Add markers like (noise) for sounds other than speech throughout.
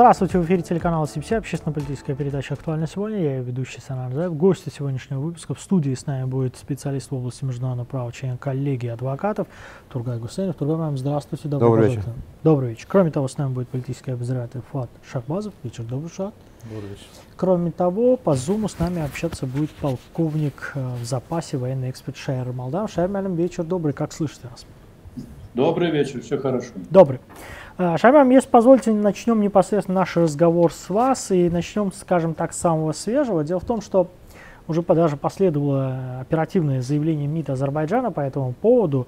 Здравствуйте, в эфире телеканала СИПСИ, общественно-политическая передача «Актуально сегодня». Я ее ведущий Санар Заев. Гости сегодняшнего выпуска в студии с нами будет специалист в области международного права, член коллегии адвокатов Тургай Гусейнов. Тургай Мам, здравствуйте. Добрый вечер. Добрый вечер. Кроме того, с нами будет политический обозреватель Фуат Шахбазов. Вечер добрый, Шат. Добрый вечер. Кроме того, по Зуму с нами общаться будет полковник э, в запасе, военный эксперт Шайр Малдам. Шайр Малям, вечер добрый. Как слышите нас? Добрый вечер, все хорошо. Добрый. А, Шаймам, если позволите, начнем непосредственно наш разговор с вас и начнем, скажем так, с самого свежего. Дело в том, что уже даже последовало оперативное заявление МИД Азербайджана по этому поводу.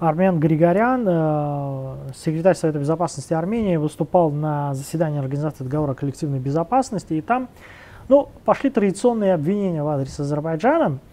Армен Григорян, э, секретарь Совета Безопасности Армении, выступал на заседании Организации договора о коллективной безопасности, и там ну, пошли традиционные обвинения в адрес Азербайджана –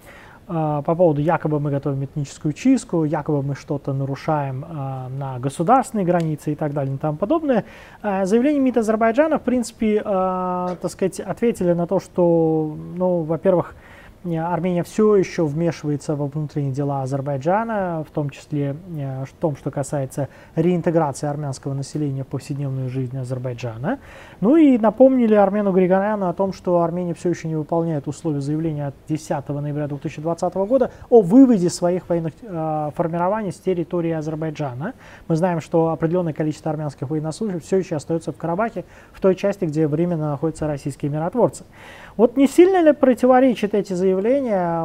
по поводу якобы мы готовим этническую чистку, якобы мы что-то нарушаем а, на государственной границе и так далее и тому подобное. А, заявление МИД Азербайджана, в принципе, так сказать, ответили на то, что, ну, во-первых, Армения все еще вмешивается во внутренние дела Азербайджана, в том числе э, в том, что касается реинтеграции армянского населения в повседневную жизнь Азербайджана. Ну и напомнили Армену Григоряну о том, что Армения все еще не выполняет условия заявления от 10 ноября 2020 года о выводе своих военных э, формирований с территории Азербайджана. Мы знаем, что определенное количество армянских военнослужащих все еще остается в Карабахе, в той части, где временно находятся российские миротворцы. Вот не сильно ли противоречат эти заявления,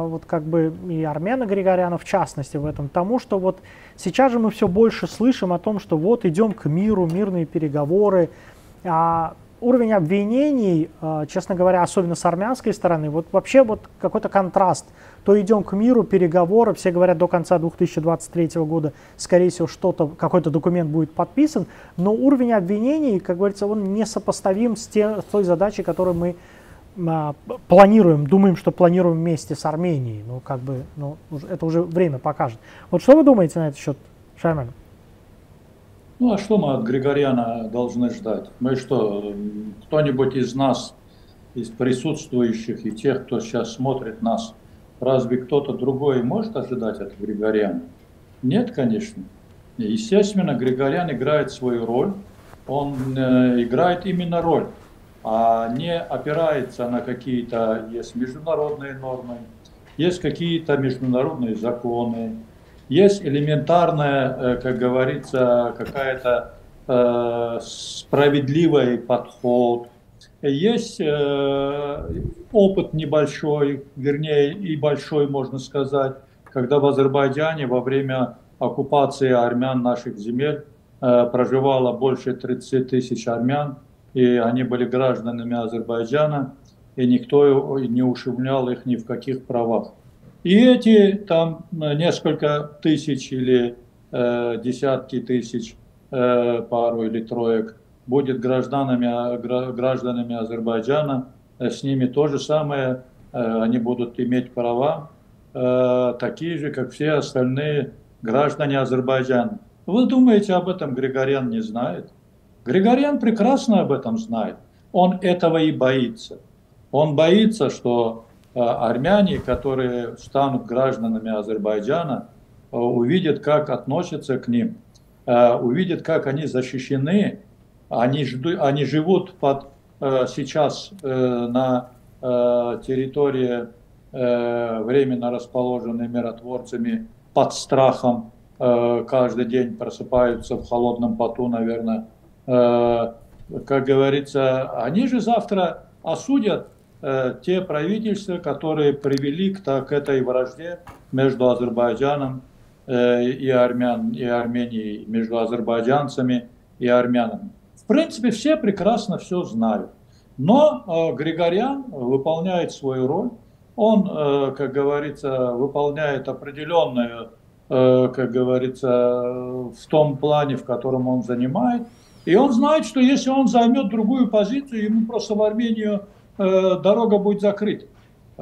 вот как бы и Армена Григоряна в частности в этом, тому, что вот сейчас же мы все больше слышим о том, что вот идем к миру, мирные переговоры, а уровень обвинений, а, честно говоря, особенно с армянской стороны, вот вообще вот какой-то контраст. То идем к миру, переговоры, все говорят до конца 2023 года, скорее всего, что-то, какой-то документ будет подписан, но уровень обвинений, как говорится, он несопоставим с, те, с той задачей, которую мы планируем, думаем, что планируем вместе с Арменией. Ну, как бы, ну, это уже время покажет. Вот что вы думаете на этот счет, Шайман? Ну, а что мы от Григорьяна должны ждать? Мы что, кто-нибудь из нас, из присутствующих и тех, кто сейчас смотрит нас, разве кто-то другой может ожидать от Григорьяна? Нет, конечно. Естественно, Григорян играет свою роль. Он э, играет именно роль не опирается на какие-то, есть международные нормы, есть какие-то международные законы, есть элементарная, э, как говорится, какая-то э, справедливый подход, есть э, опыт небольшой, вернее и большой, можно сказать, когда в Азербайджане во время оккупации армян наших земель проживало больше 30 тысяч армян, и они были гражданами Азербайджана, и никто не ущемлял их ни в каких правах. И эти там несколько тысяч или э, десятки тысяч, э, пару или троек, будет гражданами, гражданами Азербайджана, э, с ними то же самое, э, они будут иметь права, э, такие же, как все остальные граждане Азербайджана. Вы думаете, об этом Григорян не знает? Григорян прекрасно об этом знает. Он этого и боится. Он боится, что э, армяне, которые станут гражданами Азербайджана, э, увидят, как относятся к ним, э, увидят, как они защищены. Они, жду, они живут под, сейчас на территории, временно расположенной миротворцами, под страхом, каждый день просыпаются в холодном поту, наверное, как говорится, они же завтра осудят э, те правительства, которые привели к, к этой вражде между Азербайджаном э, и, армян, и Арменией, между азербайджанцами и армянами. В принципе, все прекрасно все знают. Но Григорян выполняет свою роль. Он, как говорится, выполняет определенную, как говорится, в том плане, в котором он занимает – и он знает, что если он займет другую позицию, ему просто в Армению э, дорога будет закрыта.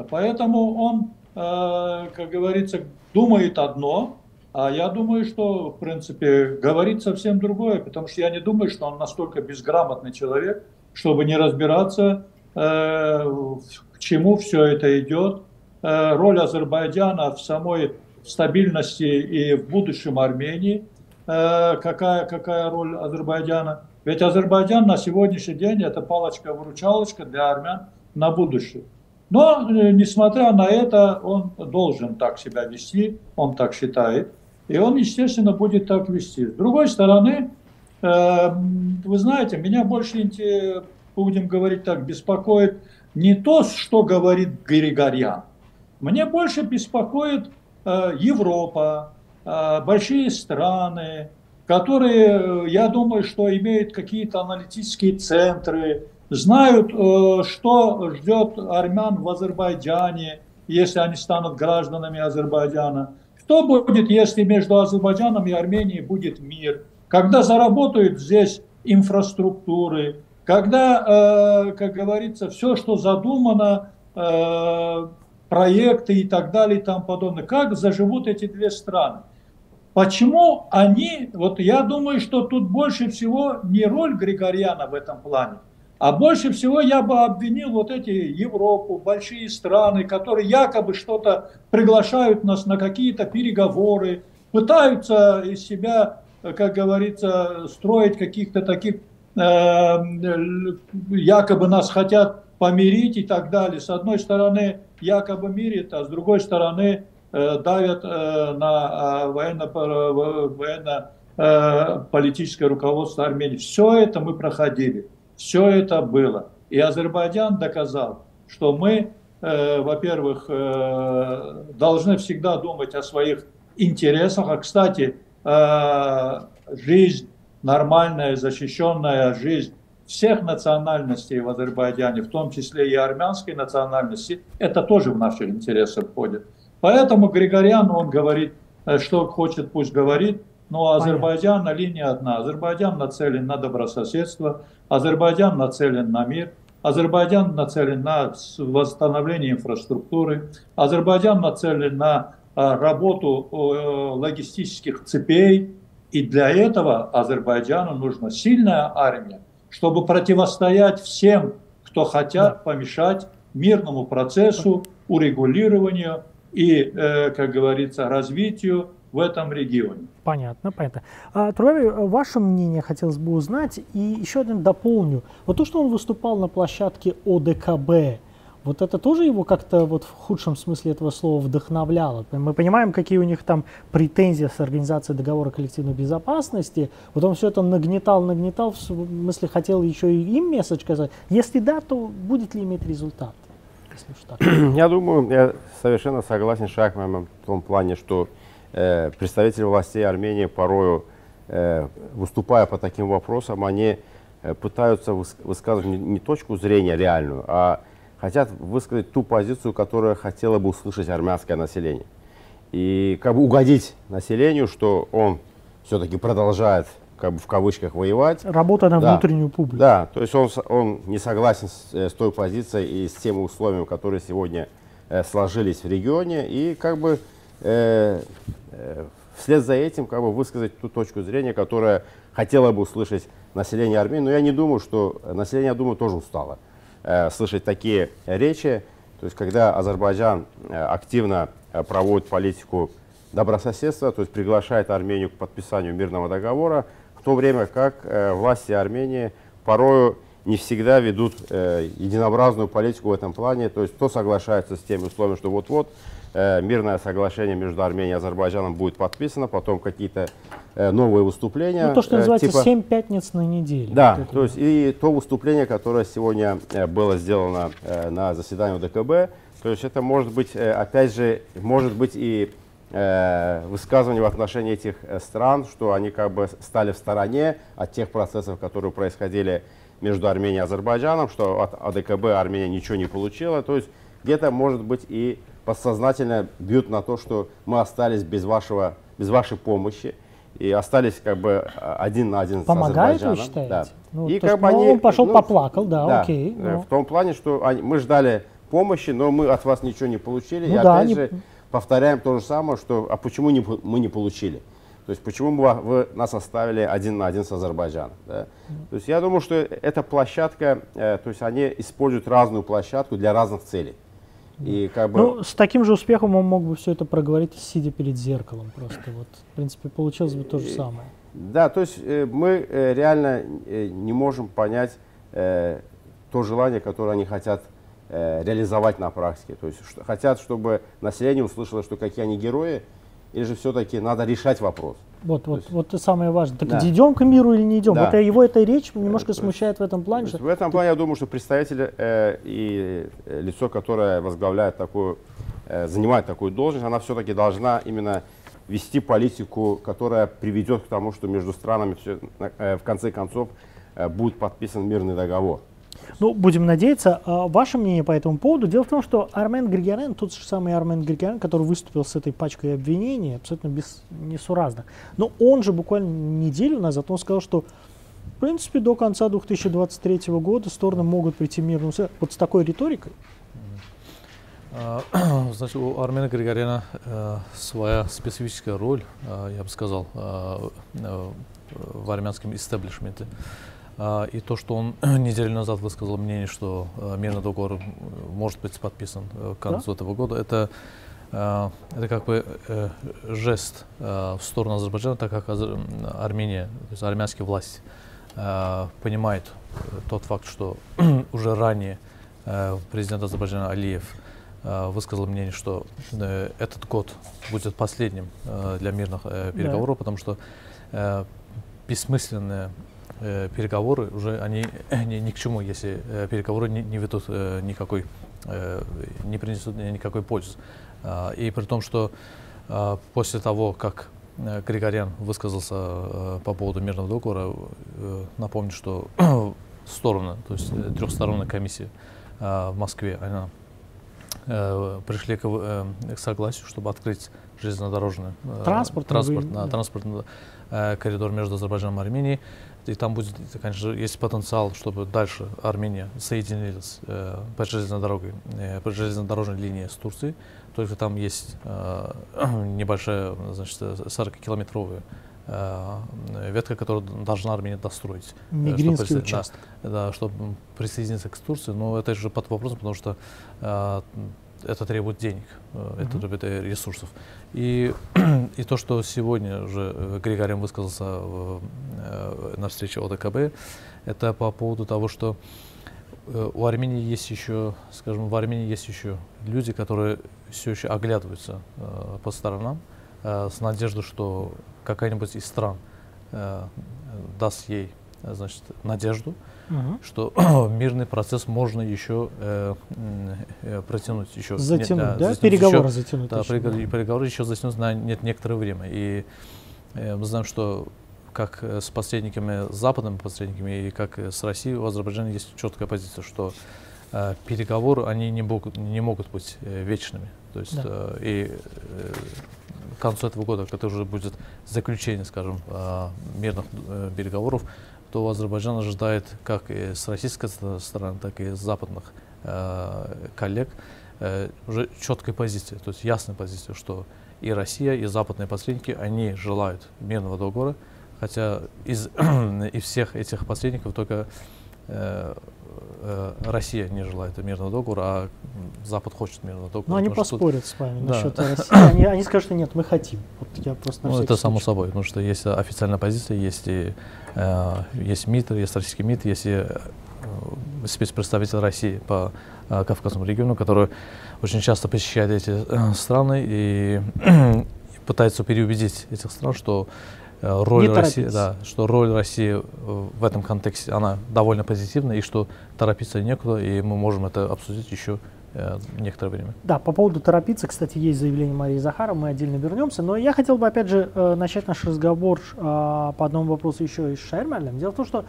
Поэтому он, э, как говорится, думает одно, а я думаю, что, в принципе, говорит совсем другое, потому что я не думаю, что он настолько безграмотный человек, чтобы не разбираться, э, к чему все это идет. Э, роль Азербайджана в самой стабильности и в будущем Армении – какая, какая роль Азербайджана. Ведь Азербайджан на сегодняшний день это палочка-выручалочка для армян на будущее. Но, э, несмотря на это, он должен так себя вести, он так считает, и он, естественно, будет так вести. С другой стороны, э, вы знаете, меня больше, будем говорить так, беспокоит не то, что говорит Григорьян. Мне больше беспокоит э, Европа, большие страны, которые, я думаю, что имеют какие-то аналитические центры, знают, э, что ждет армян в Азербайджане, если они станут гражданами Азербайджана. Что будет, если между Азербайджаном и Арменией будет мир? Когда заработают здесь инфраструктуры, когда, э, как говорится, все, что задумано, э, проекты и так далее и тому подобное, как заживут эти две страны? Почему они, вот я думаю, что тут больше всего не роль Григорьяна в этом плане, а больше всего я бы обвинил вот эти Европу, большие страны, которые якобы что-то приглашают нас на какие-то переговоры, пытаются из себя, как говорится, строить каких-то таких, э, якобы нас хотят помирить и так далее. С одной стороны, якобы мирит, а с другой стороны, давят э, на военно, военно политическое руководство Армении. Все это мы проходили. Все это было. И Азербайджан доказал, что мы, э, во-первых, э, должны всегда думать о своих интересах. А, кстати, э, жизнь, нормальная, защищенная жизнь всех национальностей в Азербайджане, в том числе и армянской национальности, это тоже в наши интересы входит. Поэтому Григорян, он говорит, э, что хочет, пусть говорит, но Азербайджан на линии одна. Азербайджан нацелен на добрососедство, Азербайджан нацелен на мир, Азербайджан нацелен на восстановление инфраструктуры, Азербайджан нацелен на а, работу логистических цепей. И для этого Азербайджану нужна сильная армия, чтобы противостоять всем, кто хотят помешать мирному процессу, урегулированию и, э, как говорится, развитию в этом регионе. Понятно, понятно. А, Труэви, ваше мнение хотелось бы узнать. И еще один дополню. Вот то, что он выступал на площадке ОДКБ, вот это тоже его как-то вот в худшем смысле этого слова вдохновляло. Мы понимаем, какие у них там претензии с организацией договора коллективной безопасности. Вот он все это нагнетал, нагнетал, в смысле хотел еще и им месседж сказать. Если да, то будет ли иметь результат? (clears throat) Я думаю, я совершенно согласен с Шахманом в том плане, что Э, представители властей Армении порою, э, выступая по таким вопросам, они э, пытаются высказывать не точку зрения реальную, а хотят высказать ту позицию, которую хотело бы услышать армянское население. И как бы угодить населению, что он все-таки продолжает как бы в кавычках воевать. Работа на да. внутреннюю публику. Да, то есть он, он не согласен с, с той позицией и с теми условиями, которые сегодня э, сложились в регионе. И как бы э, Э, вслед за этим как бы высказать ту точку зрения, которая хотела бы услышать население Армении. Но я не думаю, что население, я думаю, тоже устало э, слышать такие речи. То есть, когда Азербайджан э, активно э, проводит политику добрососедства, то есть приглашает Армению к подписанию мирного договора, то время как э, власти Армении порою не всегда ведут э, единообразную политику в этом плане. То есть, кто соглашается с теми условиями, что вот-вот Э, мирное соглашение между Арменией и Азербайджаном будет подписано, потом какие-то э, новые выступления. Ну, то, что э, называется типа... 7 пятниц на неделю. Да, вот то есть и то выступление, которое сегодня было сделано на заседании ДКБ, то есть это может быть, опять же, может быть и высказывание в отношении этих стран, что они как бы стали в стороне от тех процессов, которые происходили между Арменией и Азербайджаном, что от АДКБ Армения ничего не получила. То есть где-то может быть и подсознательно бьют на то, что мы остались без, вашего, без вашей помощи и остались как бы а, один на один Помогает, с Азербайджаном. вы считаете? Да. Ну, и как бы они, он пошел ну, поплакал, да, да окей. Ну. В том плане, что они, мы ждали помощи, но мы от вас ничего не получили. Ну, и да, опять они... же повторяем то же самое, что а почему не, мы не получили? То есть почему вы, вы нас оставили один на один с Азербайджаном? Да? Mm. То есть я думаю, что эта площадка, э, то есть они используют разную площадку для разных целей. И как бы... Ну, с таким же успехом он мог бы все это проговорить, сидя перед зеркалом просто. Вот, в принципе, получилось бы то же самое. Да, то есть э, мы э, реально э, не можем понять э, то желание, которое они хотят э, реализовать на практике. То есть что, хотят, чтобы население услышало, что какие они герои, или же все-таки надо решать вопрос. Вот, вот, есть- вот это самое важное. Так Да. идем к миру или не идем? Да. Вот э, его эта речь немножко то смущает в этом То плане. что- в этом плане я думаю, что представитель э, и э, лицо, которое возглавляет такую, э, занимает такую должность, она все-таки должна именно вести политику, которая приведет к тому, что между странами все, в конце концов э, будет подписан мирный договор. Ну, будем надеяться. А ваше мнение по этому поводу? Дело в том, что Армен Григорян, тот же самый Армен Григорян, который выступил с этой пачкой обвинений, абсолютно без, несуразно. Но он же буквально неделю назад, он сказал, что в принципе до конца 2023 года стороны могут прийти соглашению. Вот с такой риторикой. А, (clears throat) Значит, у Армена Григоряна э, своя специфическая роль, э, я бы сказал, э, э, в армянском истеблишменте. А, И то, что он (clears throat) неделю назад высказал мнение, что э, мирный договор может быть подписан э, к концу этого года, это, э, это как бы жест в сторону Азербайджана, так как Армения, то есть армянские власти, понимает тот факт, что (clears throat) уже ранее президент Азербайджана Алиев высказал мнение, что этот год будет последним для мирных переговоров, потому что бессмысленные э, переговоры уже они ни, ни к чему, если э, переговоры не, не ведут э, никакой, э, не принесут ни- никакой пользы. А, и при том, что а, после того, как э, Григорян высказался э, по поводу мирного договора, э, напомню, что (clears throat) стороны, то есть э, трехсторонняя комиссия а, в Москве, она э, пришли к, э, к согласию, чтобы открыть железнодорожный э, транспорт, да, да. транспортный э, коридор между Азербайджаном и Арменией. И там будет, конечно, есть потенциал, чтобы дальше Армения соединилась э, по железной дороге, э, по железнодорожной линии с Турцией. Только там есть э, (clears throat) небольшая, значит, 40-километровая э, ветка, которую должна Армения достроить. э, чтобы Мигринский да, участок. да, чтобы присоединиться к Турции, но это же под вопросом, потому что э, это требует денег, э, это требует э, ресурсов. И, (clears throat) и то, что сегодня уже э, Григорьев высказался в, э, на встрече ОДКБ, это по поводу того, что э, у Армении есть еще, скажем, в Армении есть еще люди, которые все еще оглядываются э, по сторонам э, с надеждой, что какая-нибудь из стран э, даст ей, э, значит, надежду, Мгм. что (clears throat) мирный процесс можно еще э, э, протянуть еще Затянуть, не- да? затянуть Переговоры еще- затянуть. да, еще, переговоры, переговоры еще затянуть на нет, некоторое время. И э, мы знаем, что как э, с посредниками, с западными посредниками и как э, с Россией, у Азербайджана есть четкая позиция, что э, переговоры, они не могут, не могут быть э, вечными. То есть Да. э, и э, к концу этого года, когда уже будет заключение, скажем, э, мирных э, переговоров, то Азербайджан ожидает как и с российской ст- стороны, так и с западных э, коллег э, уже четкой позиции, то есть ясной позиции, что и Россия, и западные посредники, они желают мирного договора, хотя из, (clears throat) из всех этих посредников только э, Россия не желает мирного договора, а Запад хочет мирного договора. Ну, они что тут- поспорят с вами Да. насчет (laughs) России. Они, они скажут, что нет, мы хотим. Вот я просто Ну, это само собой, потому что есть официальная позиция, есть, и, есть МИД, есть российский МИД, есть э, спецпредставитель России по э, Кавказскому региону, который очень часто посещает эти э, страны и (clears throat) пытается переубедить этих стран, что э, роль Не России, да, что роль России э, в этом контексте она довольно позитивная и что торопиться некуда, и мы можем это обсудить еще э, некоторое время. Да, по поводу торопиться, кстати, есть заявление Марии Захарова, мы отдельно вернемся. Но я хотел бы, опять же, э, начать наш разговор э, по одному вопросу еще и с Шайрмалем. Дело в том, что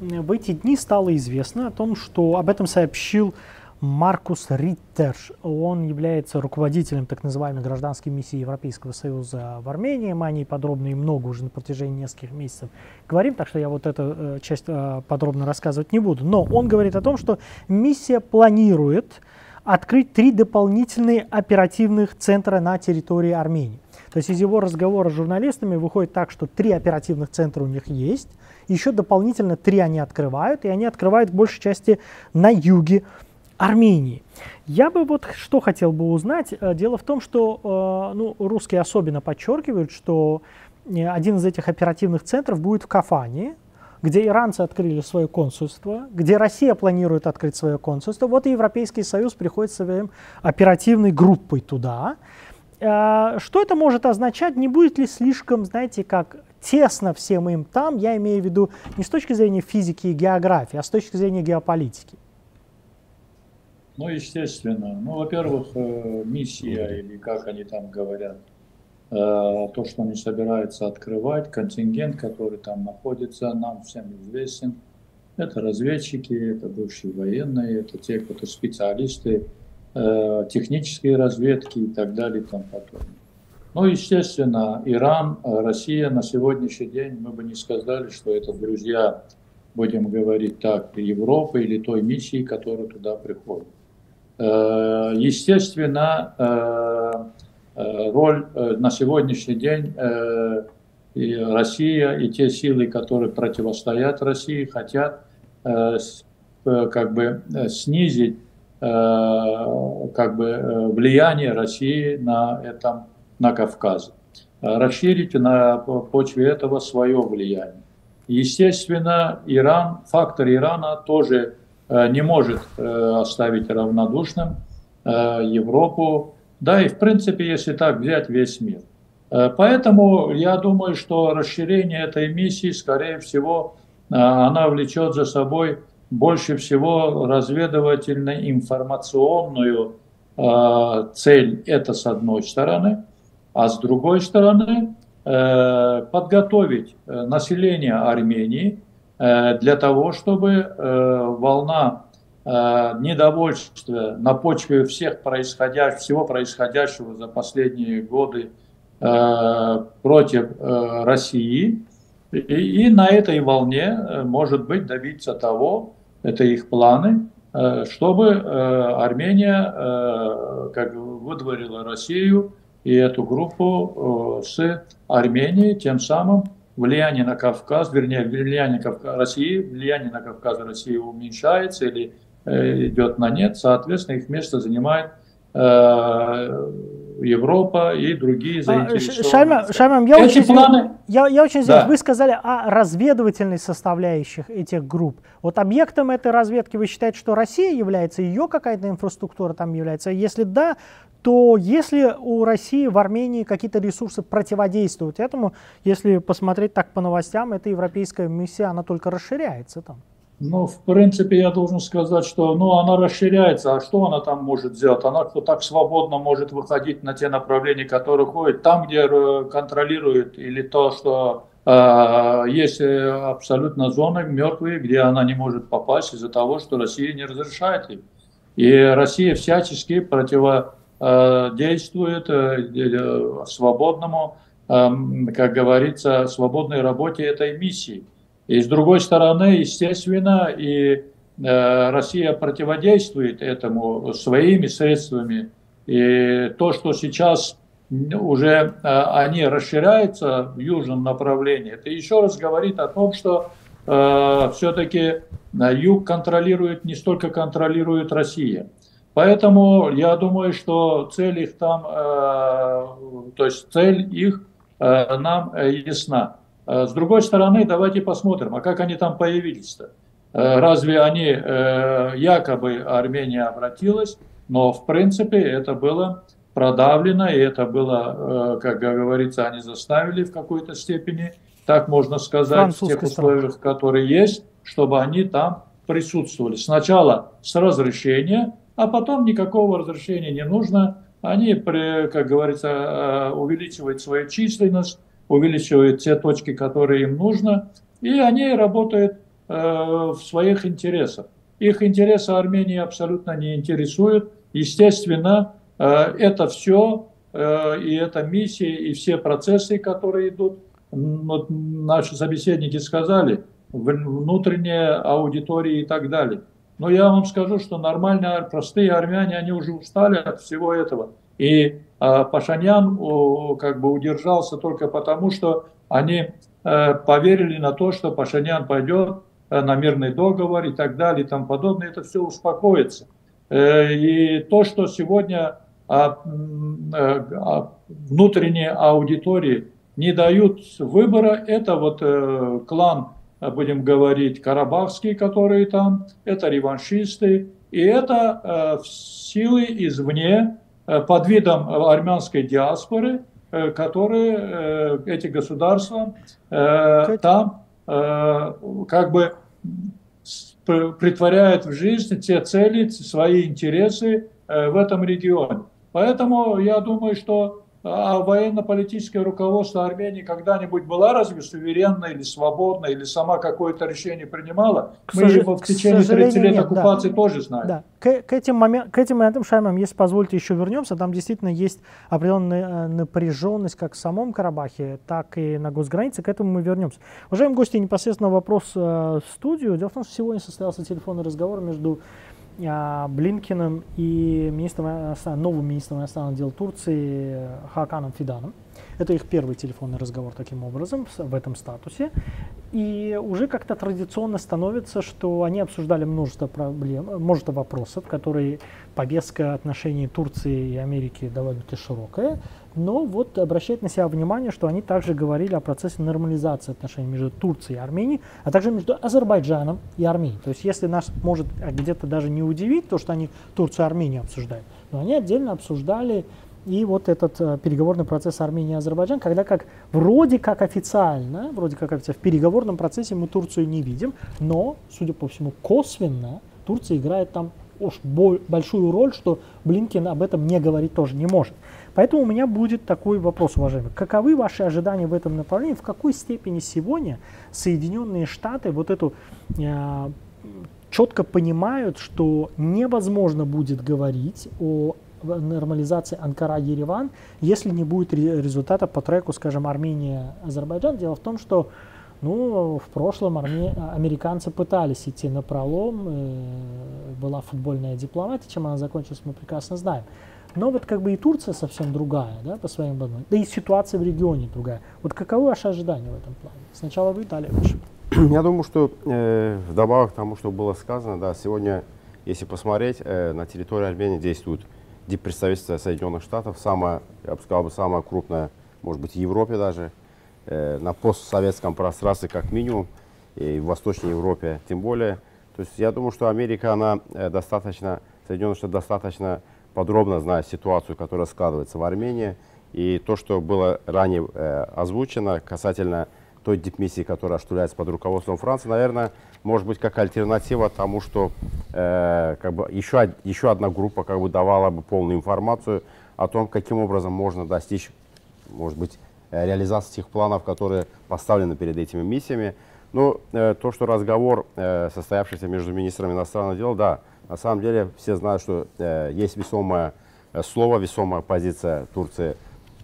в эти дни стало известно о том, что об этом сообщил Маркус Риттер. Он является руководителем так называемой гражданской миссии Европейского Союза в Армении. Мы о ней подробно и много уже на протяжении нескольких месяцев говорим, так что я вот эту э, часть э, подробно рассказывать не буду. Но он говорит о том, что миссия планирует открыть три дополнительные оперативных центра на территории Армении. То есть из его разговора с журналистами выходит так, что три оперативных центра у них есть, еще дополнительно три они открывают, и они открывают в большей части на юге Армении. Я бы вот что хотел бы узнать. Э, Дело в том, что э, ну, русские особенно подчеркивают, что один из этих оперативных центров будет в Кафане, где иранцы открыли свое консульство, где Россия планирует открыть свое консульство. Вот и Европейский Союз приходит с своей оперативной группой туда. Э, что это может означать? Не будет ли слишком, знаете, как тесно всем им там, я имею в виду не с точки зрения физики и географии, а с точки зрения геополитики? Ну, естественно. Ну, во-первых, э, миссия, или как они там говорят, то, что они собираются открывать, контингент, который там находится, нам всем известен. Это разведчики, это бывшие военные, это те, кто специалисты э, технической разведки и так далее и тому подобное. Ну, естественно, Иран, Россия на сегодняшний день, мы бы не сказали, что это друзья, будем говорить так, Европы или той миссии, которая туда приходит. Э, естественно, э, э, роль на сегодняшний день и Россия и те силы, которые противостоят России, хотят как бы снизить как бы влияние России на этом на Кавказе, расширить на почве этого свое влияние. Естественно, Иран, фактор Ирана тоже Э, не может э, оставить равнодушным э, Европу, да и в принципе, если так взять весь мир. Поэтому я думаю, что расширение этой миссии, скорее всего, она влечет за собой больше всего разведывательно-информационную цель, это с одной стороны, а с другой стороны подготовить население Армении Э, для того, чтобы э, волна э, недовольства на почве всех происходящих, всего происходящего за последние годы против России, и, и на этой волне, может быть, добиться того, это их планы, чтобы Армения как выдворила Россию и эту группу с Арменией, тем самым влияние на Кавказ, вернее, влияние Кавказ, России, влияние на Кавказ России уменьшается или э, идет на нет, соответственно, их место занимает э, Европа и другие а, заинтересованные. Шаймам, Шаймам я, очень планы... я, я очень извиняюсь, да. вы сказали о разведывательной составляющих этих групп. Вот объектом этой разведки вы считаете, что Россия является, ее какая-то инфраструктура там является? Если да, то если у России в Армении какие-то ресурсы противодействуют этому, если посмотреть так по новостям, эта европейская миссия, она только расширяется там. Ну, в принципе, я должен сказать, что ну, она расширяется. А что она там может сделать? Она что так свободно может выходить на те направления, которые ходят, там, где э, контролирует, или то, что э, есть э, абсолютно зоны мертвые, где она не может попасть из-за того, что Россия не разрешает им. И Россия всячески противо Э, э, э, свободному, эм, как говорится, свободной работе этой миссии. И с другой стороны, естественно, и Россия противодействует этому своими средствами. И то, что сейчас уже они расширяются в южном направлении, это еще раз говорит о том, что э, все-таки юг контролирует, не столько контролирует Россия. Поэтому я думаю, что цель их там, э, то есть цель их э, нам э, ясна. С другой стороны, давайте посмотрим, а как они там появились-то? Разве они, якобы Армения обратилась, но в принципе это было продавлено, и это было, как говорится, они заставили в какой-то степени, так можно сказать, в тех условиях, которые есть, чтобы они там присутствовали. Сначала с разрешения, а потом никакого разрешения не нужно. Они, как говорится, э, увеличивают свою численность, увеличивают те точки, которые им нужно, и они работают э, в своих интересах. Их интересы Армении абсолютно не интересуют. Естественно, э, это все, и эта миссия, и все процессы, которые идут, вот наши собеседники сказали, внутренняя аудитория и так далее – но я вам скажу, что нормальные, простые армяне, они уже устали от всего этого. И Пашанян о, как бы удержался только потому, что они э, поверили на то, что Пашанян пойдет э, на мирный договор и так далее и тому подобное. Это все успокоится. Э, и то, что сегодня э, э, внутренней аудитории не дают выбора. Это вот клан, будем говорить, карабахский, которые там, это реваншисты, и это силы извне под видом армянской диаспоры, э, которые, э, эти государства э, там э, как бы притворяют в жизнь те цели, свои интересы э, в этом регионе. Поэтому я думаю, что военно-политическое руководство Армении когда-нибудь была разве суверенна или свободна, или сама какое-то решение принимала? К Мы его в течение 30 лет нет, оккупации да. тоже знаем. Да. К, к, этим момент, к этим моментам, Шаймам, если позволите, еще вернемся. Там действительно есть определенная э, напряженность как в самом Карабахе, так и на госгранице. К этому мы вернемся. Уважаемые гости, непосредственно вопрос э, в студию. Дело в том, что сегодня состоялся телефонный разговор между а, Блинкиным и министром, новым министром иностранных дел Турции Хаканом Фиданом. Это их первый телефонный разговор таким образом, в этом статусе. И уже как-то традиционно становится, что они обсуждали множество проблем, множество вопросов, которые повестка отношений Турции и Америки довольно-таки широкая. Но вот обращает на себя внимание, что они также говорили о процессе нормализации отношений между Турцией и Арменией, а также между Азербайджаном и Арменией. То есть если нас может где-то даже не удивить то, что они Турцию и Армению обсуждают, но они отдельно обсуждали и вот этот э, переговорный процесс Армении и Азербайджан, когда как вроде как официально, вроде как официально, в переговорном процессе мы Турцию не видим, но, судя по всему, косвенно Турция играет там уж большую роль, что Блинкен об этом не говорить тоже не может. Поэтому у меня будет такой вопрос, уважаемый. Каковы ваши ожидания в этом направлении? В какой степени сегодня Соединенные Штаты вот эту э, четко понимают, что невозможно будет говорить о нормализации Анкара-Ереван, если не будет результата по треку, скажем, Армения-Азербайджан. Дело в том, что ну, в прошлом арме... американцы пытались идти на пролом, э, была футбольная дипломатия, чем она закончилась, мы прекрасно знаем. Но вот как бы и Турция совсем другая, да, по своим возможностям. Да и ситуация в регионе другая. Вот каковы ваши ожидания в этом плане? Сначала вы, далее выше. (clears throat) Я думаю, что э, вдобавок к тому, что было сказано, да, сегодня, если посмотреть, э, на территории Армении действует диппредставительство Соединенных Штатов, самое, я бы сказал, самое крупное, может быть, в Европе даже, на постсоветском пространстве как минимум, и в Восточной Европе тем более. То есть я думаю, что Америка, она э, достаточно, Соединенные Штаты достаточно подробно знает ситуацию, которая складывается в Армении. И то, что было ранее э, озвучено касательно той дипмиссии, которая осуществляется под руководством Франции, наверное, может быть как альтернатива тому, что э, как бы еще, еще одна группа как бы давала бы полную информацию о том, каким образом можно достичь, может быть, э, реализации тех планов, которые поставлены перед этими миссиями. Но э, то, что разговор, э, состоявшийся между министрами иностранных дел, да, на самом деле все знают, что э, есть весомое э, слово, весомая позиция Турции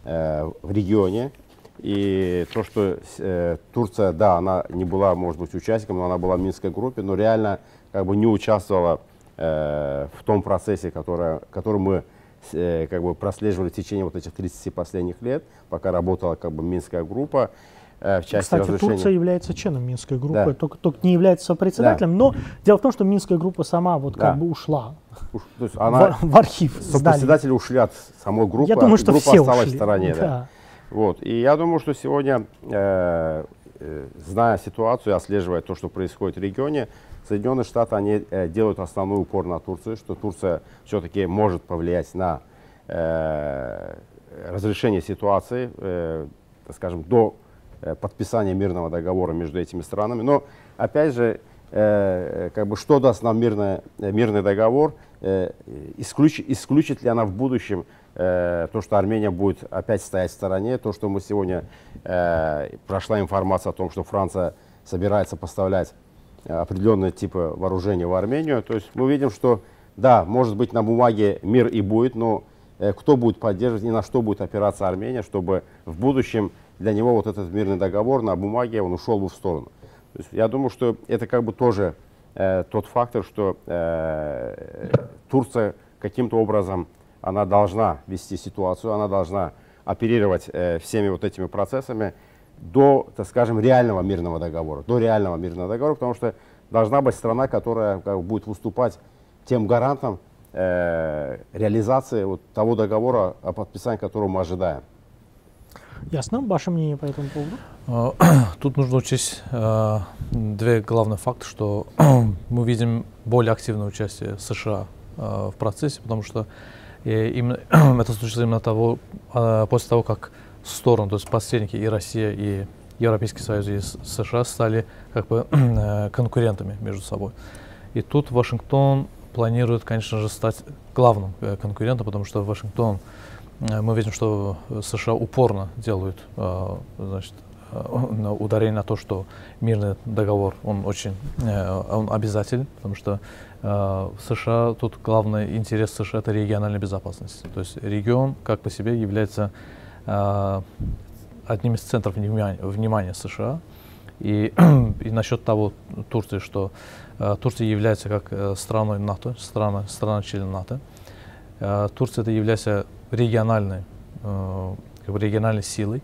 э, в регионе. И то, что э, Турция, да, она не была, может быть, участником, но она была в Минской группе, но реально как бы не участвовала э, в том процессе, который, который мы э, как бы прослеживали в течение вот этих 30 последних лет, пока работала как бы Минская группа. Э, в части Кстати, разрешения. Турция является членом Минской группы, да. только, только не является председателем, да. но дело в том, что Минская группа сама вот да. как бы ушла Уж, то есть она, в, в архив. Председатели ушли от самой группы, я думаю, что группа все осталась ушли. в стороне. Да. Да. Вот. И я думаю, что сегодня, э, э, зная ситуацию, отслеживая то, что происходит в регионе, Соединенные Штаты они, э, делают основной упор на Турцию, что Турция все-таки может повлиять на э, разрешение ситуации, э, скажем, до подписания мирного договора между этими странами. Но, опять же, как бы, что даст нам мирный, мирный договор, исключ, исключит ли она в будущем то, что Армения будет опять стоять в стороне, то, что мы сегодня, прошла информация о том, что Франция собирается поставлять определенные типы вооружения в Армению. То есть мы видим, что да, может быть на бумаге мир и будет, но э, кто будет поддерживать и на что будет опираться Армения, чтобы в будущем для него вот этот мирный договор на бумаге, он ушел бы в сторону. То есть я думаю, что это как бы тоже э, тот фактор, что э, Турция каким-то образом, она должна вести ситуацию, она должна оперировать э, всеми вот этими процессами до, так скажем, реального мирного договора, до реального мирного договора, потому что должна быть страна, которая как бы, будет выступать тем гарантом э, реализации вот того договора, о подписании которого мы ожидаем. Ясно. Ваше мнение по этому поводу? А, (clears throat) тут нужно учесть э, две главные факты, что (clears throat) мы видим более активное участие США э, в процессе, потому что э, именно, (clears throat) это случилось именно того, э, после того, как стороны, то есть посредники и Россия, и Европейский Союз, и США стали как бы (clears throat) э, конкурентами между собой. И тут Вашингтон планирует, конечно же, стать главным э, конкурентом, потому что Вашингтон, э, мы видим, что США упорно делают значит, ударение на то, что мирный договор, он очень он обязателен, потому что в США тут главный интерес США это региональная безопасность. То есть регион как по себе является одним из центров внимания, внимания США. И, (clears throat) и насчет того Турции, что э, Турция является как э, страной НАТО, страна, страна член НАТО. Э, Турция это является региональной, э, как бы региональной силой.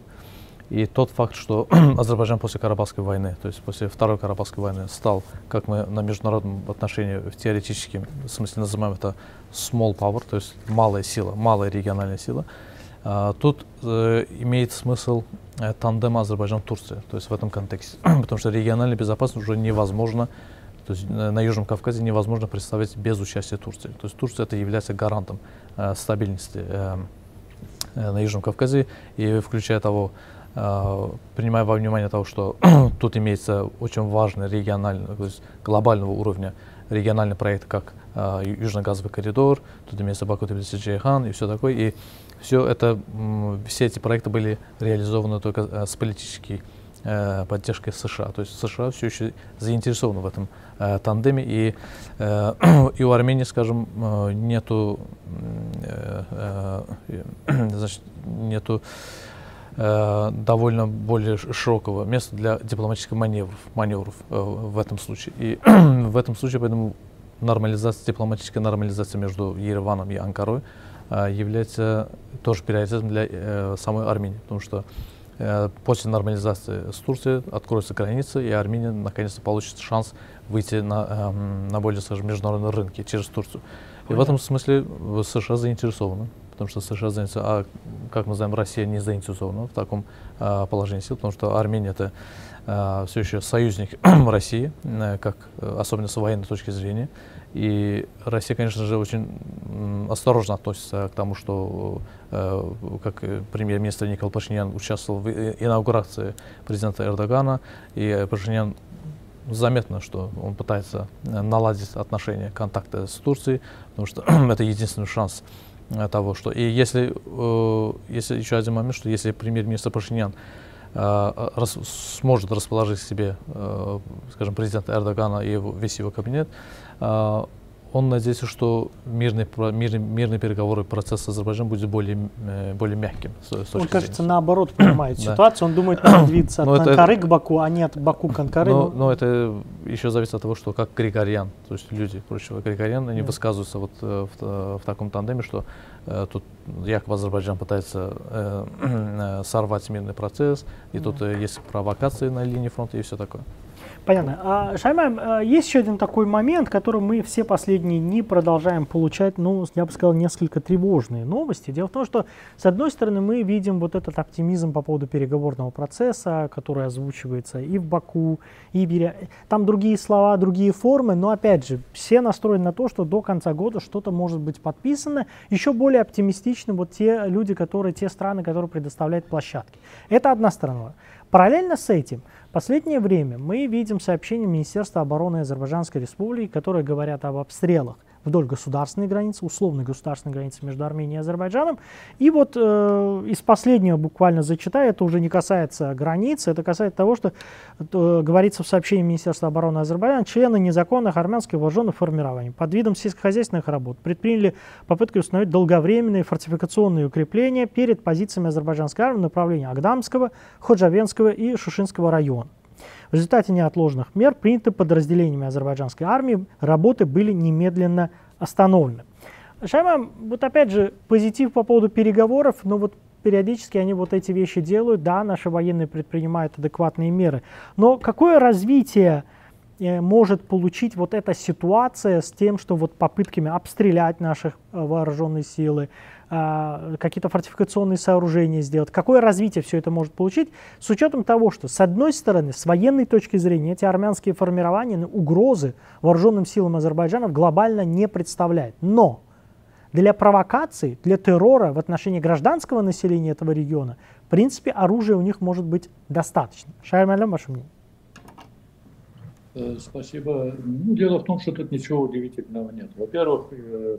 И тот факт, что (clears throat) Азербайджан после Карабахской войны, то есть после Второй Карабахской войны, стал, как мы на международном отношении в теоретическом смысле называем это small power, то есть малая сила, малая региональная сила, тут э, имеет смысл э, тандем Азербайджан-Турция, то есть в этом контексте, (clears throat) потому что региональная безопасность уже невозможно, то есть на Южном Кавказе невозможно представить без участия Турции. То есть Турция это является гарантом э, стабильности на Южном Кавказе и включая того, принимая во внимание того, что (clears throat) тут имеется очень важный региональный, то есть глобального уровня региональный проект, как Южно-газовый коридор, тут имеется Баку-Тбилиси-Джейхан и все такое. И все это, все эти проекты были реализованы только э, с политической э, поддержкой США. То есть США все еще заинтересованы в этом э, тандеме, и, (clears throat) и у Армении, скажем, нету, (clears throat) значит, нету довольно более широкого места для дипломатических маневров, маневров в этом случае. И (clears throat) в этом случае, поэтому нормализация, дипломатическая нормализация между Ереваном и Анкарой является тоже приоритетом для э, самой Армении, потому что э, после нормализации с Турцией откроются границы, и Армения наконец-то получит шанс выйти на, эм, на более, скажем, международные рынки через Турцию. И в этом смысле США заинтересованы, потому что США заинтересованы, а как мы знаем, Россия не заинтересована в таком а, положении сил, потому что Армения это а, все еще союзник (clears throat) России, э, как, особенно с военной точки зрения. И Россия, конечно же, очень осторожно относится к тому, что э, как премьер-министр Никол Пашинян участвовал в инаугурации президента Эрдогана, и Пашинян заметно, что он пытается наладить отношения, контакты с Турцией, потому что (clears throat) это единственный шанс того, что... И если, э, если еще один момент, что если премьер-министр Пашинян э, рас, сможет расположить себе, э, скажем, президента Эрдогана и его, весь его кабинет, он надеется, что мирный, мирный, мирный переговоры процесс с Азербайджаном будет более, э, более мягким. С, с он, кажется, зрения. наоборот понимает (coughs) ситуацию. Он думает, надо двигаться от Анкары к Баку, а не от Баку к Анкаре. Но, но это еще зависит от того, что как Григорьян, то есть люди, прочего Григорьян, они высказываются вот э, в, в таком тандеме, что э, тут якобы Азербайджан пытается э, (clears throat) сорвать мирный процесс, и тут э, есть провокации на линии фронта и все такое. Понятно. А, Шаймай, а, есть еще один такой момент, который мы все последние дни продолжаем получать, ну, я бы сказал, несколько тревожные новости. Дело в том, что, с одной стороны, мы видим вот этот оптимизм по поводу переговорного процесса, который озвучивается и в Баку, и в Ире. Там другие слова, другие формы, но, опять же, все настроены на то, что до конца года что-то может быть подписано. Еще более оптимистичны вот те люди, которые, те страны, которые предоставляют площадки. Это одна сторона. Параллельно с этим – последнее время мы видим сообщения Министерства обороны Азербайджанской Республики, которые говорят об обстрелах вдоль государственной границы, условной государственной границы между Арменией и Азербайджаном. И вот э, из последнего буквально зачитаю, это уже не касается границы, это касается того, что э, говорится в сообщении Министерства обороны Азербайджана, члены незаконных армянских вооруженных формирований под видом сельскохозяйственных работ предприняли попытки установить долговременные фортификационные укрепления перед позициями азербайджанской армии в направлении Агдамского, Ходжавенского и Шушинского района. В результате неотложных мер, принятых подразделениями азербайджанской армии, работы были немедленно остановлены. Шайма, вот опять же, позитив по поводу переговоров, но вот периодически они вот эти вещи делают, да, наши военные предпринимают адекватные меры. Но какое развитие э, может получить вот эта ситуация с тем, что вот попытками обстрелять наших э, вооруженные силы, какие-то фортификационные сооружения сделать, какое развитие все это может получить, с учетом того, что с одной стороны, с военной точки зрения, эти армянские формирования ну, угрозы вооруженным силам Азербайджана глобально не представляют. Но для провокаций, для террора в отношении гражданского населения этого региона, в принципе, оружия у них может быть достаточно. Шайр ваше мнение? Э, спасибо. Ну, дело в том, что тут ничего удивительного нет. Во-первых, э,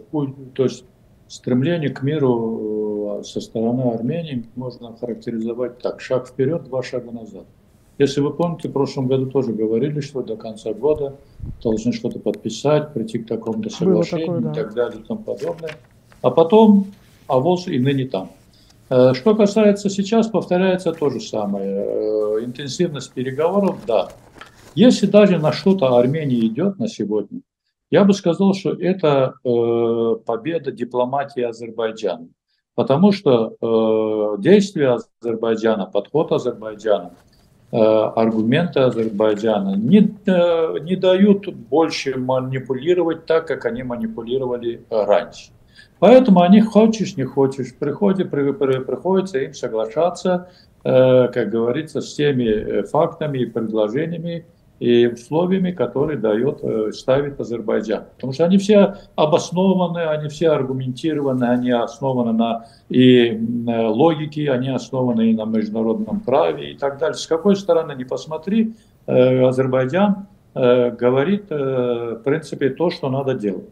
то есть стремление к миру э, со стороны Армении можно характеризовать так. Шаг вперед, два шага назад. Если вы помните, в прошлом году тоже говорили, что до конца года должны что-то подписать, прийти к такому-то соглашению такое, да. и так далее и тому подобное. А потом авоз и ныне там. Что касается сейчас, повторяется то же самое. Интенсивность переговоров, да, если даже на что-то Армения идет на сегодня, я бы сказал, что это э, победа дипломатии Азербайджана. Потому что э, действия Азербайджана, подход Азербайджана, э, аргументы Азербайджана не, э, не дают больше манипулировать так, как они манипулировали раньше. Поэтому они, хочешь, не хочешь, приходит, при, при, приходится им соглашаться, э, как говорится, с теми э, фактами и предложениями, и условиями, которые дает, э, ставит Азербайджан. Потому что они все обоснованы, они все аргументированы, они основаны на и э, логике, они основаны и на международном праве и так далее. С какой стороны не посмотри, э, Азербайджан говорит, в принципе, то, что надо делать.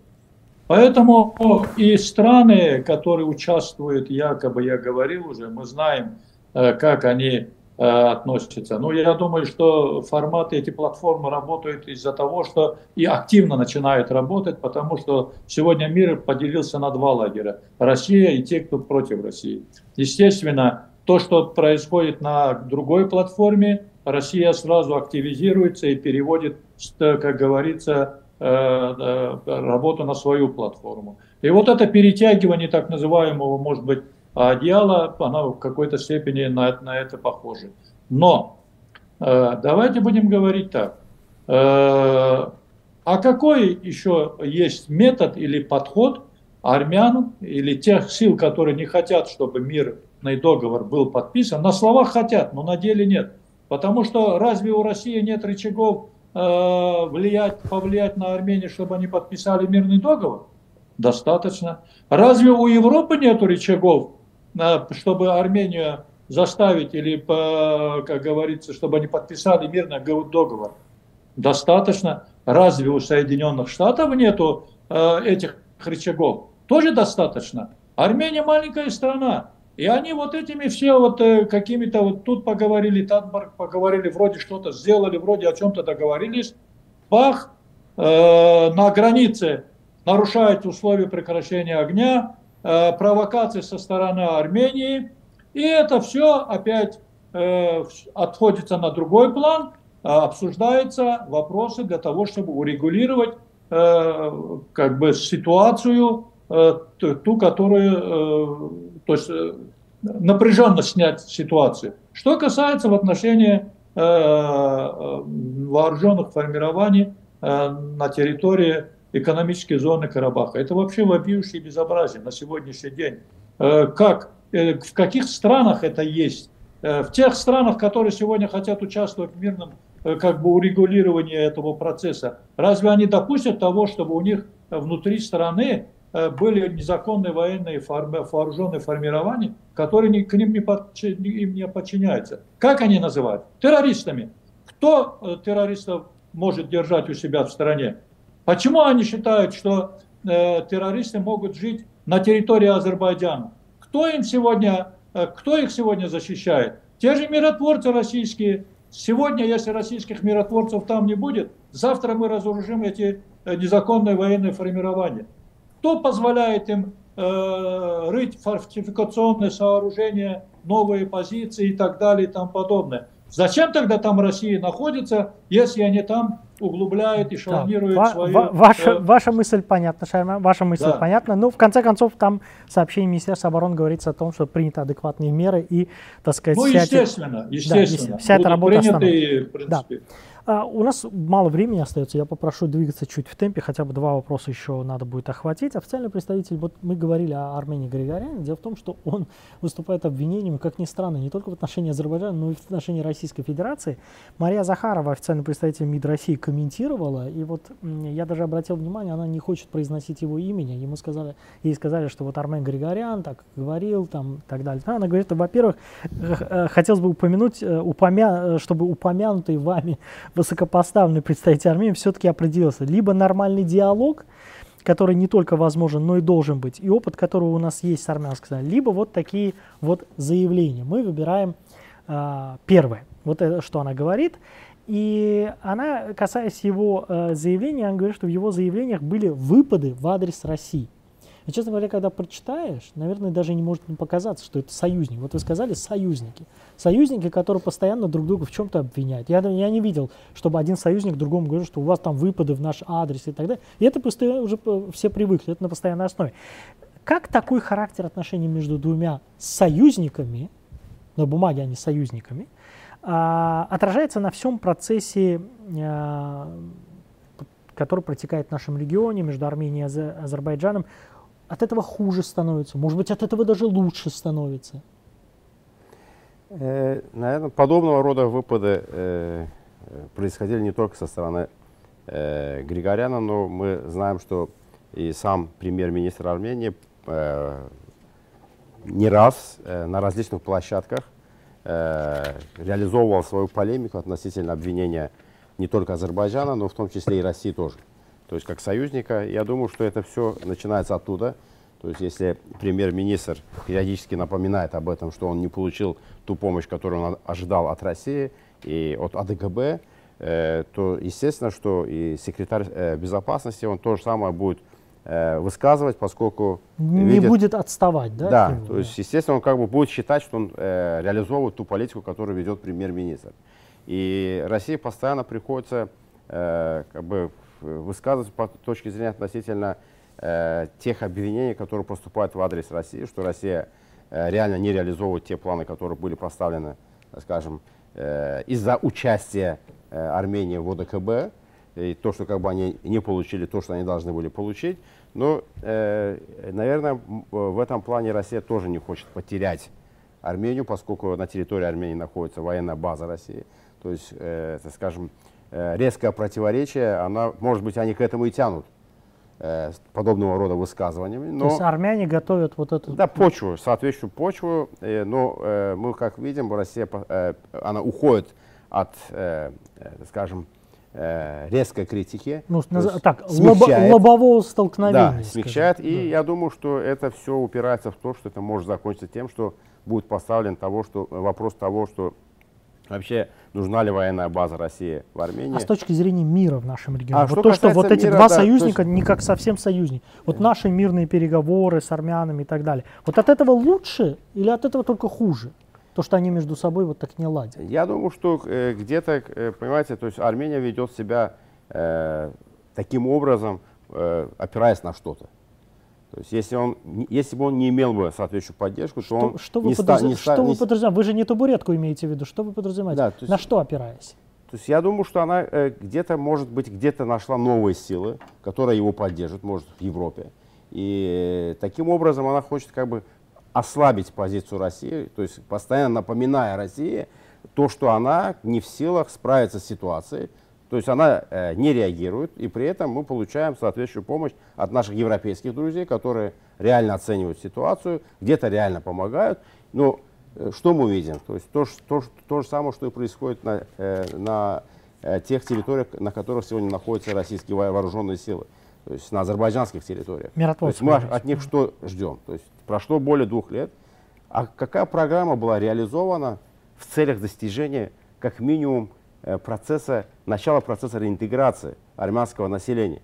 Поэтому и страны, которые участвуют, якобы я говорил уже, мы знаем, как они относится. Но я думаю, что форматы эти платформы работают из-за того, что и активно начинают работать, потому что сегодня мир поделился на два лагеря. Россия и те, кто против России. Естественно, то, что происходит на другой платформе, Россия сразу активизируется и переводит, как говорится, э, э, работу на свою платформу. И вот это перетягивание так называемого, может быть, а одеяло, оно в какой-то степени на, на это похоже. Но э, давайте будем говорить так. Э, а какой еще есть метод или подход армян или тех сил, которые не хотят, чтобы мирный договор был подписан? На словах хотят, но на деле нет. Потому что разве у России нет рычагов э, влиять, повлиять на Армению, чтобы они подписали мирный договор? Достаточно. Разве у Европы нет рычагов чтобы Армению заставить или, как говорится, чтобы они подписали мирный договор, достаточно. Разве у Соединенных Штатов нету э, этих рычагов? Тоже достаточно. Армения маленькая страна. И они вот этими все вот э, какими-то вот тут поговорили, там поговорили, вроде что-то сделали, вроде о чем-то договорились. Бах, э, на границе нарушают условия прекращения огня, Э, провокаций со стороны Армении. И это все опять э, отходится на другой план, э, обсуждаются вопросы для того, чтобы урегулировать как бы ситуацию, ту, которую, то есть напряженно снять ситуацию. Что касается в отношении вооруженных формирований на территории экономические зоны Карабаха. Это вообще вопиющее безобразие на сегодняшний день. Э, как, э, в каких странах это есть? Э, в тех странах, которые сегодня хотят участвовать в мирном как бы урегулировании этого процесса, разве они допустят того, чтобы у них внутри страны были незаконные военные вооруженные формирования, которые к ним не, подчи, им не подчиняются? Как они называют? Террористами. Кто террористов может держать у себя в стране? Почему они считают, что э, террористы могут жить на территории Азербайджана? Кто им сегодня, э, кто их сегодня защищает? Те же миротворцы российские. Сегодня, если российских миротворцев там не будет, завтра мы разоружим эти э, незаконные военные формирования. Кто позволяет им э, рыть фортификационные сооружения, новые позиции и так далее и тому подобное? Зачем тогда там Россия находится, если они там углубляют и шалонируют да. свою... Ва ваша, э... ваша мысль понятна, Шайма, ваша мысль да. понятна. Ну, в конце концов, там сообщение Министерства обороны говорится о том, что приняты адекватные меры и, так сказать... Ну, естественно, эти, естественно. Да, вся эта работа приняты, в принципе. Да. А, у нас мало времени остается, я попрошу двигаться чуть в темпе, хотя бы два вопроса еще надо будет охватить. Официальный представитель, вот мы говорили о Армении Григоряне, дело в том, что он (laughs) выступает обвинением, как ни странно, не только в отношении Азербайджана, но и в отношении Российской Федерации. Мария Захарова, официальный представитель МИД России, комментировала, и вот я даже обратил внимание, она не хочет произносить его имени, ему сказали, ей сказали, что вот Армен Григорян так говорил, там, и так далее. Она говорит, во-первых, э, хотелось бы упомянуть, э, упомя... чтобы упомянутый вами высокопоставленный представитель Армении все-таки определился. Либо нормальный диалог, который не только возможен, но и должен быть, и опыт, которого у нас есть с армянской либо вот такие вот заявления. Мы выбираем э, первое, вот это, что она говорит. И она, касаясь его э, заявления, она говорит, что в его заявлениях были выпады в адрес России. И, честно говоря, когда прочитаешь, наверное, даже не может не показаться, что это союзники. Вот вы сказали союзники. Союзники, которые постоянно друг друга в чем-то обвиняют. Я, я не видел, чтобы один союзник другому говорил, что у вас там выпады в наш адрес и так далее. И это постоянно уже все привыкли, это на постоянной основе. Как такой характер отношений между двумя союзниками, на бумаге они союзниками, а, отражается на всем процессе, а, который протекает в нашем регионе между Арменией и Азербайджаном, от этого хуже становится, может быть, от этого даже лучше становится. Э, наверное, подобного рода выпады э, происходили не только со стороны э, Григоряна, но мы знаем, что и сам премьер-министр Армении э, не раз э, на различных площадках э, реализовывал свою полемику относительно обвинения не только Азербайджана, но в том числе и России тоже то есть как союзника. Я думаю, что это все начинается оттуда. То есть если премьер-министр периодически напоминает об этом, что он не получил ту помощь, которую он ожидал от России и от АДГБ, э, то естественно, что и секретарь э, безопасности, он то же самое будет э, высказывать, поскольку... Не видит, будет отставать, да? Да, то есть естественно он как бы будет считать, что он э, реализовывает ту политику, которую ведет премьер-министр. И России постоянно приходится э, как бы высказывать по точке зрения относительно э, тех обвинений, которые поступают в адрес России, что Россия э, реально не реализовывает те планы, которые были поставлены, скажем, э, из-за участия э, Армении в ОДКБ, и то, что как бы они не получили то, что они должны были получить. Но, э, наверное, в этом плане Россия тоже не хочет потерять Армению, поскольку на территории Армении находится военная база России. То есть, э, скажем, Э, резкое противоречие, она, может быть, они к этому и тянут э, подобного рода высказываниями. Но, То есть армяне готовят вот эту... Да, почву, соответствующую почву, э, но э, мы, как видим, Россия, э, она уходит от, э, э скажем, э, резкой критики. Ну, так, смягчает, лобового столкновения. Да, смягчает, и да. я думаю, что это все упирается в то, что это может закончиться тем, что будет поставлен того, что, вопрос того, что вообще нужна ли военная база России в Армении. А с точки зрения мира в нашем регионе? А вот то, что вот эти мира, два да, союзника есть... не как совсем союзники. Вот наши мирные переговоры с армянами и так далее. Вот от этого лучше или от этого только хуже? То, что они между собой вот так не ладят. Я думаю, что э, где-то, э, понимаете, то есть Армения ведет себя э, таким образом, э, опираясь на что-то. То есть если, он, если бы он не имел бы соответствующую поддержку, что, то он что вы, не подразум... ста, не ста, что не... вы подразумеваете? Вы же не табуретку имеете в виду. Что вы подразумеваете? Да, есть, На что опираясь? То есть я думаю, что она э, где-то, может быть, где-то нашла новые силы, которые его поддержат, может, в Европе. И э, таким образом она хочет как бы ослабить позицию России, то есть постоянно напоминая России то, что она не в силах справиться с ситуацией, то есть она э, не реагирует, и при этом мы получаем соответствующую помощь от наших европейских друзей, которые реально оценивают ситуацию, где-то реально помогают. Но э, что мы видим? То есть то, то, то же самое, что и происходит на, э, на э, тех территориях, на которых сегодня находятся российские вооруженные силы, то есть на азербайджанских территориях. То есть мы от них что ждем? То есть прошло более двух лет. А какая программа была реализована в целях достижения как минимум процесса, начала процесса реинтеграции армянского населения.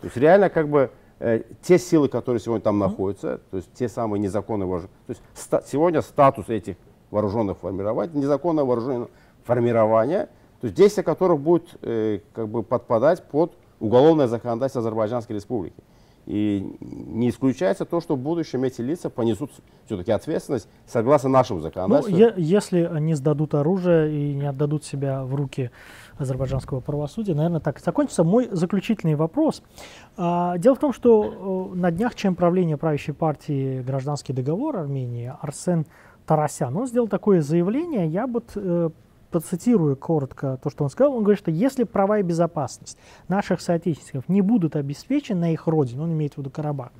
То есть реально как бы э, те силы, которые сегодня там находятся, то есть те самые незаконные вооружения, то есть ста, сегодня статус этих вооруженных формирований, незаконное вооруженное формирование, то есть действия которых будут э, как бы подпадать под уголовное законодательство Азербайджанской республики. И не исключается то, что в будущем эти лица понесут все-таки ответственность согласно нашему Ну, законодательству. е- если не сдадут оружие и не отдадут себя в руки азербайджанского правосудия, наверное, так и закончится. Мой заключительный вопрос. А, дело в том, что э, на днях член правления правящей партии «Гражданский договор» Армении Арсен Тарасян, он сделал такое заявление, я вот э, процитирую коротко то, что он сказал. Он говорит, что если права и безопасность наших соотечественников не будут обеспечены на их родине, он имеет в виду Карабах,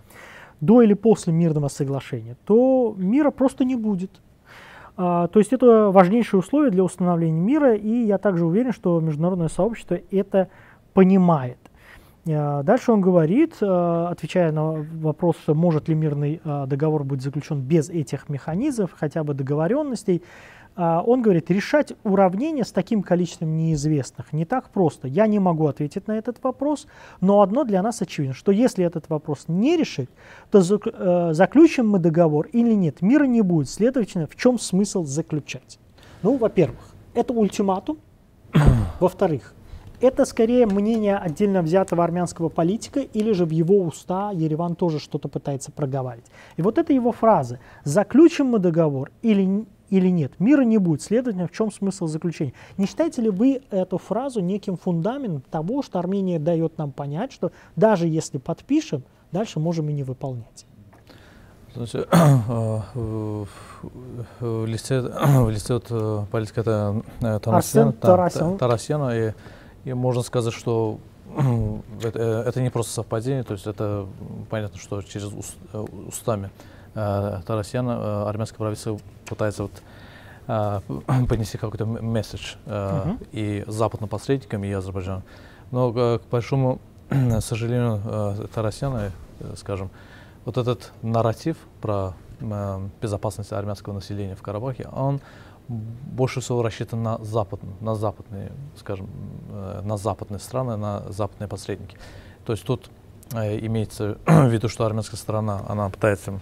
до или после мирного соглашения, то мира просто не будет. А, то есть это важнейшее условие для установления мира, и я также уверен, что международное сообщество это понимает. А, Дальше он говорит, а, отвечая на вопрос, может ли мирный а, договор быть заключен без этих механизмов, хотя бы договоренностей, он говорит, решать уравнение с таким количеством неизвестных не так просто. Я не могу ответить на этот вопрос, но одно для нас очевидно, что если этот вопрос не решить, то э, заключим мы договор или нет, мира не будет. Следовательно, в чем смысл заключать? Ну, во-первых, это ультиматум. (coughs) Во-вторых, это скорее мнение отдельно взятого армянского политика, или же в его уста Ереван тоже что-то пытается проговаривать. И вот это его фраза «заключим мы договор или, или нет, мира не будет, следовательно, в чем смысл заключения?» Не считаете ли вы эту фразу неким фундаментом того, что Армения дает нам понять, что даже если подпишем, дальше можем и не выполнять? Значит, (clears throat) э, вот, (clears throat) э, политика э, Тарасяна, Тарасян. Та- Тарасяна, и, и можно сказать, что это, э, это не просто совпадение, то есть это понятно, что через ус- э, устами э, Тарасяна э, армянское правительство пытается вот, э, (clears throat) понести какой-то месседж Мгм. и западным посредникам, и Азербайджану. Но, к большому (clears throat) сожалению, Тарасяна, скажем, вот этот нарратив про безопасность армянского населения в Карабахе, он больше всего рассчитан на запад, на западные, скажем, на западные страны, на западные посредники. То есть тут имеется (clears throat) в виду, что армянская сторона, она пытается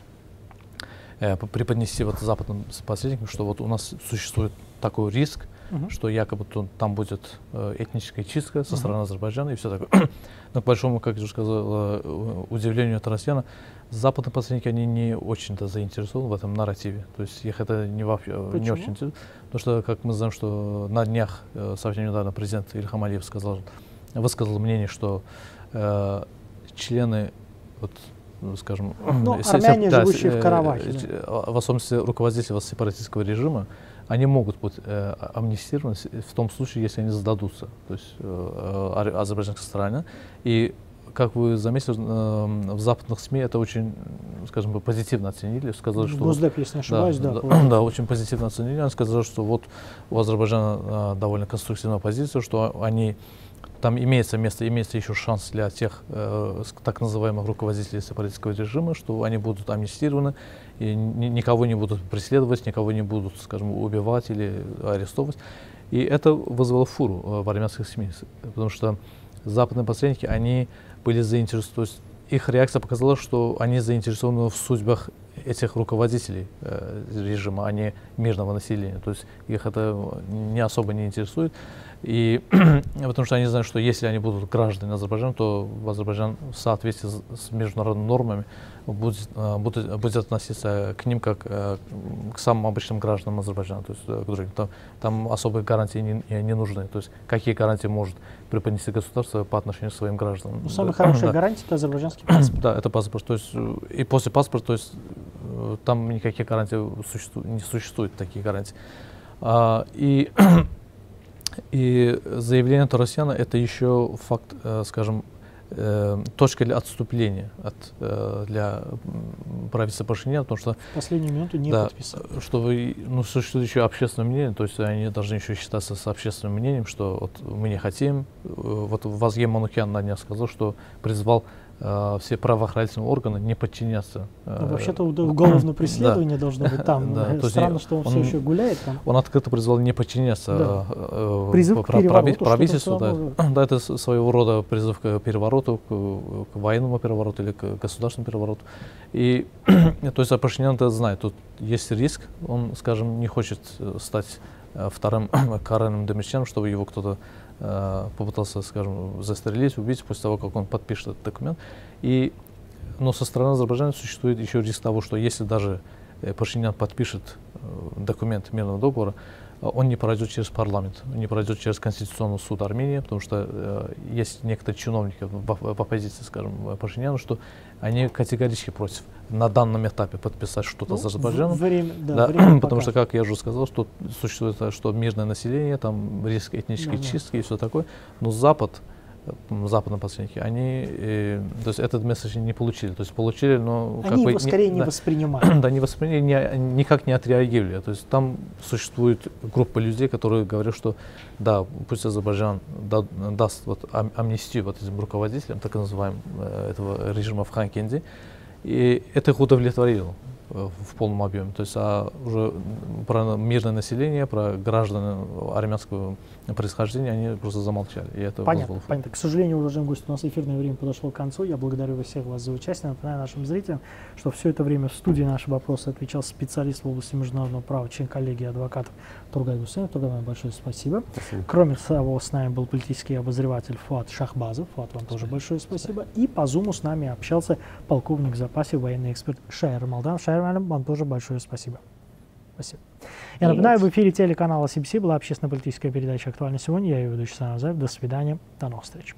преподнести вот западным посредникам, что вот у нас существует такой риск, Мгм. что якобы тут, там будет э, этническая чистка со стороны Азербайджана и все такое. (clears throat) Но к большому, как я уже сказал, э, удивлению Тарасяна, западные посредники, они не очень-то заинтересованы в этом нарративе. То есть их это не, вообще, э, не очень интересует. Потому что, как мы знаем, что на днях, э, совсем недавно, президент Ильхам Алиев сказал, высказал мнение, что э, члены, вот, скажем, Ну, се- се- армяне, да, живущие в Карабахе, да. ч- э, в особенности руководители сепаратистского режима, они могут быть э, амнистированы с- в том случае, если они сдадутся, то есть э, э, азербайджанской стороне. И как вы заметили, э, в западных СМИ это очень, скажем бы, позитивно оценили, сказали, В что Госдеп, если не ошибаюсь, да. да, по- да, очень позитивно оценили. Они сказали, что вот у Азербайджана а, довольно конструктивная позиция, что они там имеется место, имеется еще шанс для тех э, так называемых руководителей сепаратистского режима, что они будут амнистированы и ни- никого не будут преследовать, никого не будут, скажем, убивать или арестовывать. И это вызвало фуру э, в армянских СМИ, потому что западные посредники, они были заинтересованы, то есть их реакция показала, что они заинтересованы в судьбах этих руководителей э, режима, а не мирного населения. То есть их это не особо не интересует. И (clears throat) потому что они знают, что если они будут граждане Азербайджана, то Азербайджан в соответствии с, международными нормами будет, э, будет, будет относиться к ним как э, к самым обычным гражданам Азербайджана. То есть, э, к другим. Там, там особые гарантии не, не нужны. То есть какие гарантии может преподнести государство по отношению к своим гражданам. Ну, самая Да. хорошая (clears throat) Да. гарантия это азербайджанский (clears throat) паспорт. Да, это паспорт. То есть и после паспорта, то есть там никаких гарантий существу- не существует таких гарантий. А, и и заявление Тарасяна это еще факт, э, скажем, э, точка для отступления от э, для правительства Пашиняна, потому что В последнюю минуту не да, подписал. что вы, ну, существует еще общественное мнение, то есть они должны еще считаться с общественным мнением, что вот мы не хотим. Вот Вазген Манукян на днях сказал, что призвал все правоохранительные органы не подчиняться. э, Ну, Вообще-то уголовное (clears throat) преследование должно быть там. Да, Э, Странно, что он, он- все еще гуляет там. Он открыто призвал не подчиняться Да. э, э, Призыв к перевороту, правительству. Да. (clears throat) да, это своего рода призыв к перевороту, к, к военному перевороту или к государственному перевороту. И (clears throat) то есть Пашинян это знает, тут есть риск, он, скажем, не хочет э, стать э, вторым Кареном Демирчаном, чтобы его кто-то э, попытался, скажем, застрелить, убить после того, как он подпишет этот документ. И но со стороны Азербайджана существует еще риск того, что если даже Пашинян подпишет документ мирного договора, он не пройдет через парламент, не пройдет через Конституционный суд Армении, потому что э, есть некоторые чиновники в, в оппозиции, скажем, Пашиняну, что они категорически против на данном этапе подписать что-то ну, с Азербайджаном. Время, да, да, время (clears throat) потому что, как я уже сказал, что существует что мирное население, там риск этнической да, чистки да. и все такое, но Запад западные посредники, они, э, то есть этот месседж не получили, то есть получили, но они как бы, скорее не, не да, воспринимают. (clears throat) Да, не восприняли, не, никак не отреагировали. То есть там существует группа людей, которые говорят, что да, пусть Азербайджан да, даст вот ам, амнистию вот этим руководителям, так называемым, э, этого режима в Ханкенде, и это их удовлетворило в полном объеме. То есть а уже про мирное население, про граждан армянского происхождения они просто замолчали. И это понятно, понятно. К сожалению, уважаемый гость, у нас эфирное время подошло к концу. Я благодарю всех вас за участие. Напоминаю нашим зрителям, что все это время в студии наши вопросы отвечал специалист в области международного права, член коллегии адвокатов Тургай Гусейнов. Тургай, большое спасибо. спасибо. Кроме того, с нами был политический обозреватель Фуат Шахбазов. Фуат, вам тоже большое спасибо. И по зуму с нами общался полковник в запасе, военный эксперт Шайр Малдан. Шайр вам тоже большое спасибо. Спасибо. Я напоминаю, в эфире телеканала CBC была общественно-политическая передача «Актуально сегодня». Я ее ведущий Саназаев. До свидания. До новых встреч.